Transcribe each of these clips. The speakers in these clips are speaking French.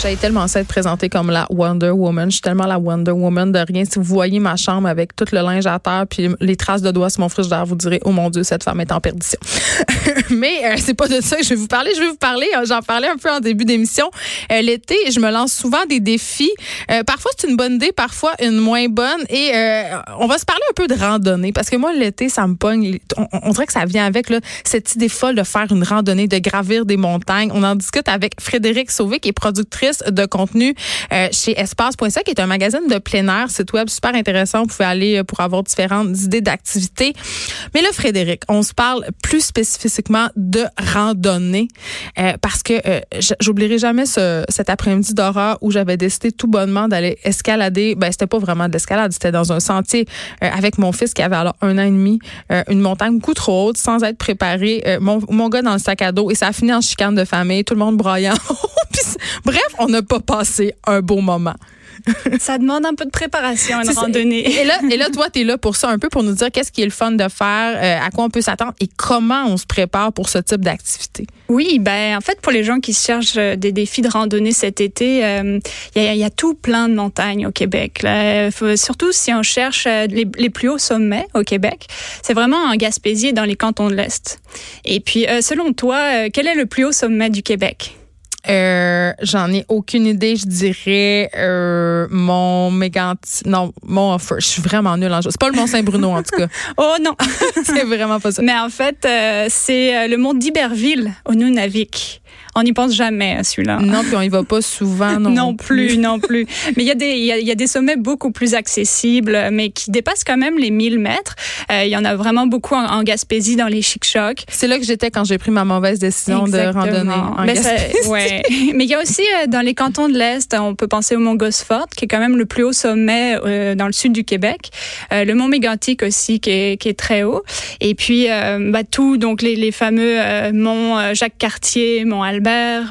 J'ai tellement ça être présentée comme la Wonder Woman. Je suis tellement la Wonder Woman de rien. Si vous voyez ma chambre avec tout le linge à terre puis les traces de doigts sur mon frigidaire, vous direz, oh mon Dieu, cette femme est en perdition. Mais euh, c'est pas de ça que je vais vous parler. Je vais vous parler, euh, j'en parlais un peu en début d'émission. Euh, L'été, je me lance souvent des défis. Euh, parfois, c'est une bonne idée, parfois une moins bonne. Et euh, on va se parler un peu de randonnée parce que moi, l'été, ça me pogne. On, on dirait que ça vient avec là, cette idée folle de faire une randonnée, de gravir des montagnes. On en discute avec Frédéric Sauvé, qui est productrice de contenu euh, chez Espace.ca, qui est un magazine de plein air, site web super intéressant. Vous pouvez aller euh, pour avoir différentes idées d'activités. Mais là, Frédéric, on se parle plus spécifiquement de randonnée euh, parce que euh, j'oublierai jamais ce, cet après-midi d'horreur où j'avais décidé tout bonnement d'aller escalader. Ben, c'était pas vraiment de l'escalade, c'était dans un sentier euh, avec mon fils qui avait alors un an et demi, euh, une montagne beaucoup trop haute sans être préparé. Mon, mon gars dans le sac à dos et ça a fini en chicane de famille, tout le monde broyant. Bref, on n'a pas passé un beau moment. Ça demande un peu de préparation, une randonnée. Et là, et là, toi, tu es là pour ça, un peu pour nous dire qu'est-ce qui est le fun de faire, euh, à quoi on peut s'attendre et comment on se prépare pour ce type d'activité. Oui, ben en fait pour les gens qui cherchent euh, des défis de randonnée cet été, euh, il y, a, il y a tout plein de montagnes au Québec. Là. Faut- surtout si on cherche euh, les, les plus hauts sommets au Québec, c'est vraiment en Gaspésie dans les cantons de l'Est. Et puis euh, selon toi, euh, quel est le plus haut sommet du Québec? Euh, J'en ai aucune idée. Je dirais euh, mon méganti... Non, mon offer. Je suis vraiment nulle en jeu. C'est pas le Mont Saint-Bruno, en tout cas. Oh non, C'est vraiment pas ça. mais en fait euh, c'est euh, le mont d'Iberville au Nunavik. On n'y pense jamais à celui-là. Non, puis on y va pas souvent non, Non plus, non plus. Mais il y, a des, y a, y a des sommets beaucoup plus accessibles, mais qui dépassent quand même les 1000 mètres. Euh, il y en a vraiment beaucoup en, en Gaspésie, dans les chic-chocs. C'est là que j'étais quand j'ai pris ma mauvaise décision de randonner en Mais, ça- Gaspésie. ouais. mais il y a aussi euh, dans les cantons de l'Est, on peut penser au mont Gosford, qui est quand même le plus haut sommet euh, dans le sud du Québec. Euh, le mont Mégantic aussi, qui est, qui est très haut. Et puis, euh, bah, tout, donc les, les fameux euh, monts Jacques-Cartier, mont Albert,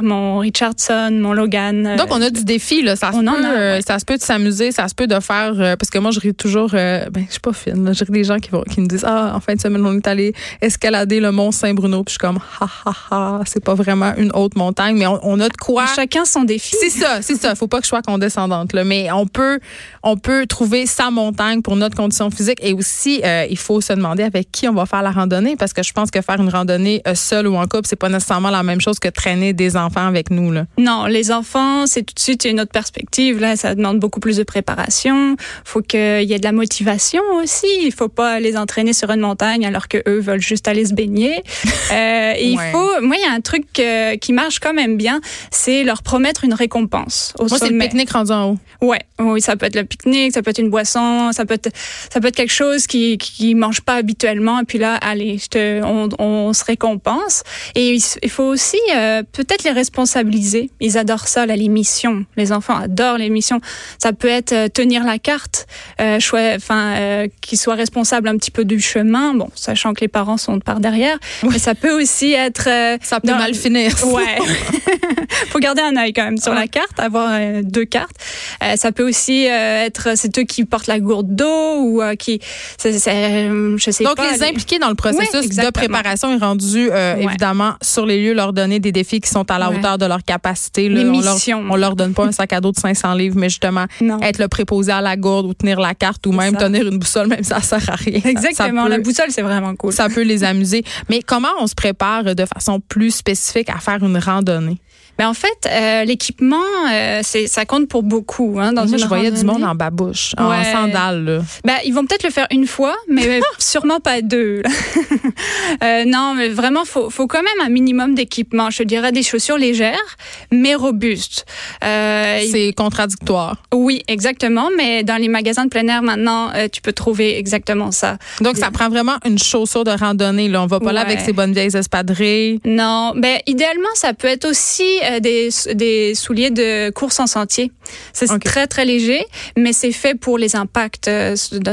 mont Richardson, mont Logan. euh, Donc, on a du défi, là. Ça se on en peut, a, euh, ouais. ça se peut de s'amuser, ça se peut de faire, euh, parce que moi, je ris toujours, ben, je suis pas fine, là. Je ris des gens qui, vont, qui me disent, ah, en fin de semaine, on est allé escalader le mont Saint-Bruno, puis je suis comme, ha, ha, ha, c'est pas vraiment une haute montagne, mais on, on a de quoi. Chacun son défi. C'est ça, c'est ça. Faut pas que je sois condescendante, là. Mais on peut, on peut trouver sa montagne pour notre condition physique. Et aussi, euh, il faut se demander avec qui on va faire la randonnée, parce que je pense que faire une randonnée seule ou en couple, c'est pas nécessairement la même chose que traîner des enfants avec nous, là? Non, les enfants, c'est tout de suite une autre perspective. Là, ça demande beaucoup plus de préparation. Faut qu'il y ait de la motivation aussi. Il faut pas les entraîner sur une montagne alors que eux veulent juste aller se baigner. Euh, et Ouais. Il faut. Moi, il y a un truc euh, qui marche quand même bien, c'est leur promettre une récompense au Moi, c'est le pique-nique rendu en haut. Ouais, oui, ça peut être le pique-nique, ça peut être une boisson, ça peut être, ça peut être quelque chose qui qui mange pas habituellement. Et puis là, allez, je te, on, on se récompense. Et il, il faut aussi euh, peut-être les responsabiliser. Ils adorent ça, là, les missions. Les enfants adorent les missions. Ça peut être euh, tenir la carte, euh, enfin, euh, qu'ils soient responsables un petit peu du chemin. Bon, sachant que les parents sont par derrière, mais ça peut aussi être euh, Ça peut dans- mal finir. Ouais. faut garder un œil quand même sur la carte, avoir deux cartes. Euh, ça peut aussi euh, être c'est eux qui portent la gourde d'eau ou euh, qui c'est, euh, je sais Donc, pas. les impliquer dans le processus Ouais, de préparation est rendu, euh, évidemment, sur les lieux, leur donner des défis qui sont à la Ouais. hauteur de leur capacité. là. On, leur, on leur donne pas un sac à dos de 500 livres, mais justement, Non. être le préposé à la gourde ou tenir la carte ou même ça. tenir une boussole, même ça sert à rien. Exactement. Ça, la peut, boussole, c'est vraiment cool. ça peut les amuser. Mais comment on se prépare de façon plus spécifique à faire une randonnée? Mais en fait, euh, l'équipement, euh, c'est, ça compte pour beaucoup. Hein, dans Moi, je voyais du monde en babouche, en sandales. là. Ben, ils vont peut-être le faire une fois, mais sûrement pas deux. euh, non, mais vraiment, faut, faut quand même un minimum d'équipement. Je dirais des chaussures légères, mais robustes. Euh, C'est contradictoire. oui, exactement. Mais dans les magasins de plein air maintenant, euh, tu peux trouver exactement ça. Donc, ça prend vraiment une chaussure de randonnée. Là. On va pas là avec ses bonnes vieilles espadrilles. Non, ben idéalement, ça peut être aussi euh, des, des souliers de course en sentier. C'est très, très léger, mais c'est fait pour les impacts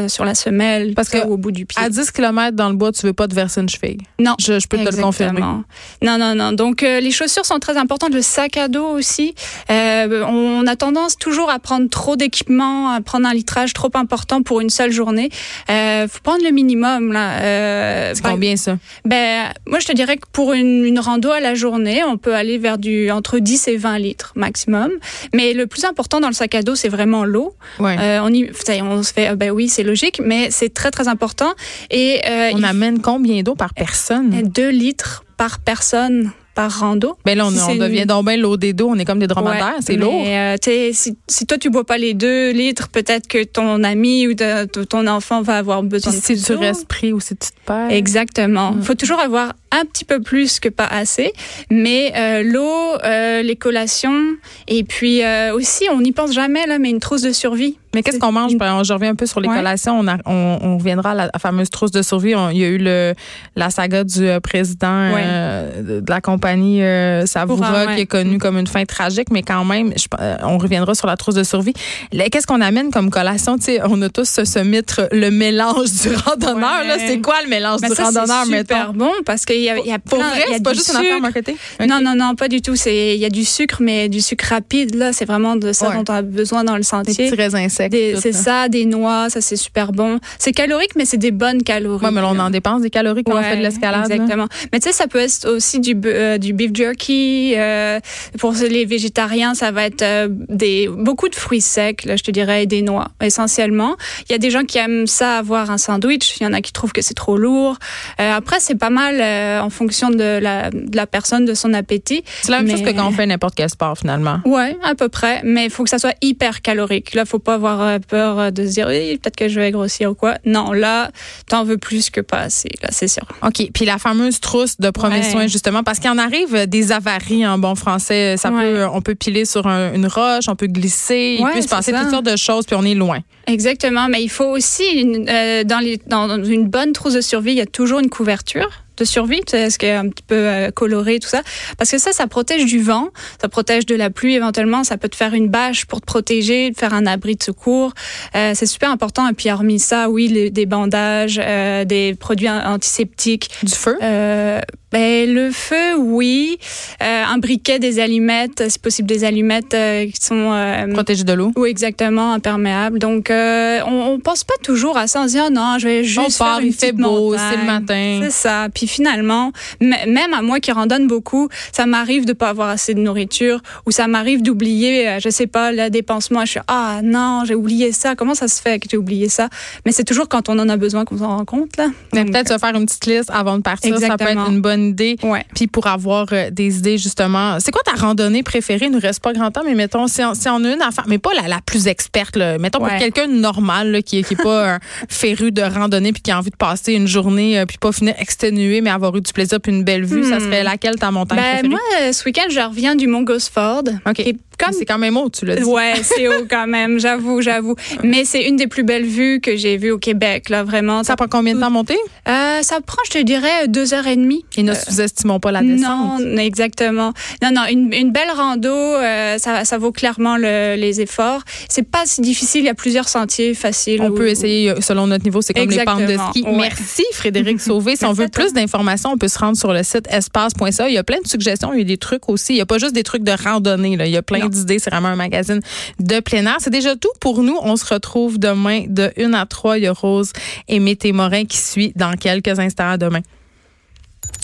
sur la semelle, Parce que au bout du pied. À 10 km dans le bois, tu veux pas te verser une cheville. Non. Je, je peux te le confirmer. Non, non, non. Donc, les chaussures sont très importantes. Le sac à dos aussi. Euh, on a tendance toujours à prendre trop d'équipements, à prendre un litrage trop important pour une seule journée. Euh, faut prendre le minimum là. Euh, C'est combien ça? ben, moi, je te dirais que pour une, une rando à la journée, on peut aller vers du entre 10 et 20 litres maximum. Mais le plus important dans le sac à dos, c'est vraiment l'eau. Ouais. Euh, on, y, se fait, ben oui, c'est logique, mais c'est très très important. Et on il amène combien d'eau par personne? faut 2 litres par personne par rando. Ben là, on, Si on c'est devient donc bien l'eau des dos. On est comme des dromadaires. Ouais, c'est mais, lourd. euh, si, si toi tu bois pas les 2 litres, peut-être que ton ami ou de- ton enfant va avoir besoin Puis de si tu pris ou si tu te perds. Exactement. Mm. faut toujours avoir un petit peu plus que pas assez. Mais euh, l'eau, euh, les collations, et puis euh, aussi, on n'y pense jamais, là, mais une trousse de survie. Mais qu'est-ce qu'on mange? Ben, je reviens un peu sur les Ouais. collations. On, a- on, on reviendra à la fameuse trousse de survie. On- il y a eu le, la saga du euh, président Ouais. euh, de, la compagnie euh, Savoura Savoura, ouais. qui est connu comme une fin tragique, mais quand même, je- euh, on reviendra sur la trousse de survie. Qu'est-ce qu'on amène comme collation? Tu sais, on a tous ce, ce mythe, le mélange du randonneur. C'est quoi le mélange Mais du ça, randonneur, c'est super mettons? bon parce qu'il y a, il y a Pour plein- vrai, il c'est pas du juste une affaire sucre. marketing? Non, non, non, pas du tout. C'est il y a du sucre, mais du sucre rapide là. C'est vraiment de ça Ouais. dont on a besoin dans le Des sentier. petits. Des- tout, C'est là. ça, des noix, ça c'est super bon. C'est calorique, mais c'est des bonnes calories. Ouais, mais là, on en dépense des calories quand on fait de l'escalade. là. Exactement. Mais tu sais, ça peut être aussi du, euh, du beef jerky. euh, pour les végétariens, ça va être euh, des beaucoup de fruits secs, là, je te dirais, et des noix, essentiellement. Il y a des gens qui aiment ça avoir un sandwich. Il y en a qui trouvent que c'est trop lourd. Après, c'est pas mal euh, en fonction de la, de la personne, de son appétit. C'est la même chose que quand on fait n'importe quel sport, finalement. Ouais, à peu près, mais il faut que ça soit hyper calorique. Là, faut pas avoir euh, peur euh, de se dire, oui, peut-être que je vais grossir ou quoi. Non, là, t'en veux plus que pas assez, là, c'est sûr. OK. Puis la fameuse trousse de premiers Ouais. soins, justement, parce qu'il en arrive des avaries en bon français. Ça Ouais. peut, on peut piler sur un- une roche, on peut glisser, il Ouais, peut se passer ça. toutes sortes de choses, puis on est loin. Exactement, mais il faut aussi, une- euh, dans, les, dans une bonne trousse de survie, il y a toujours une couverture de survie, ce qui est un petit peu euh, coloré, tout ça? Parce que ça, ça protège du vent, ça protège de la pluie éventuellement, ça peut te faire une bâche pour te protéger, te faire un abri de secours. Euh, c'est super important. Et puis, hormis ça, oui, les- des bandages, euh, des produits an- antiseptiques. Du feu? Euh, ben, le feu, oui. Euh, un briquet, des allumettes, c'est possible des allumettes euh, qui sont... euh, Protégé de l'eau. oui, exactement, imperméable. Donc, euh, on, on pense pas toujours à ça. On se dit, oh non, je vais juste on part, faire une il fait beau, c'est le matin. C'est ça. Puis finalement, même à moi qui randonne beaucoup, ça m'arrive de pas avoir assez de nourriture ou ça m'arrive d'oublier, je sais pas, le dépensement. Je suis, ah non, j'ai oublié ça. Comment ça se fait que j'ai oublié ça? Mais c'est toujours quand on en a besoin qu'on s'en rend compte, là. Mais peut-être se faire une petite liste avant de partir, ça peut être une bonne idée. Ouais. Puis pour avoir euh, des idées, justement, c'est quoi ta randonnée préférée? Il nous reste pas grand temps, mais mettons, si on, si on a une affaire, mais pas la, la plus experte, là. mettons pour quelqu'un de normal, là, qui, qui est pas un féru de randonnée puis qui a envie de passer une journée euh, puis pas finir exténué, mais avoir eu du plaisir puis une belle vue, ça Hmm. serait laquelle ta montagne Ben, préférée? moi, euh, ce week-end, je reviens du Mont Gosford. OK. qui est comme c'est quand même haut, tu l'as dit. Ouais, c'est haut quand même, j'avoue, j'avoue. Mais c'est une des plus belles vues que j'ai vues au Québec, là, vraiment. Ça prend combien de temps à monter? Euh, ça prend, je te dirais, deux heures et demie. Et ne sous-estimons pas la descente. Non, exactement. Non, non, une, une belle rando, euh, ça, ça vaut clairement le- les efforts. C'est pas si difficile, il y a plusieurs sentiers faciles. On où- peut essayer euh, selon notre niveau, c'est comme les pentes de Exactement, ski. ouais. Merci Frédéric Sauvé. Si on veut plus d'informations, on peut se rendre sur le site espace.ca. Il y a plein de suggestions, il y a des trucs aussi. Il n'y a pas juste des trucs de randonnée. Là. Il y a plein Non. D'idées. C'est vraiment un magazine de plein air. C'est déjà tout pour nous. On se retrouve demain de 1 à 3. Il y a Rose et Mété Morin qui suit dans quelques instants. À demain.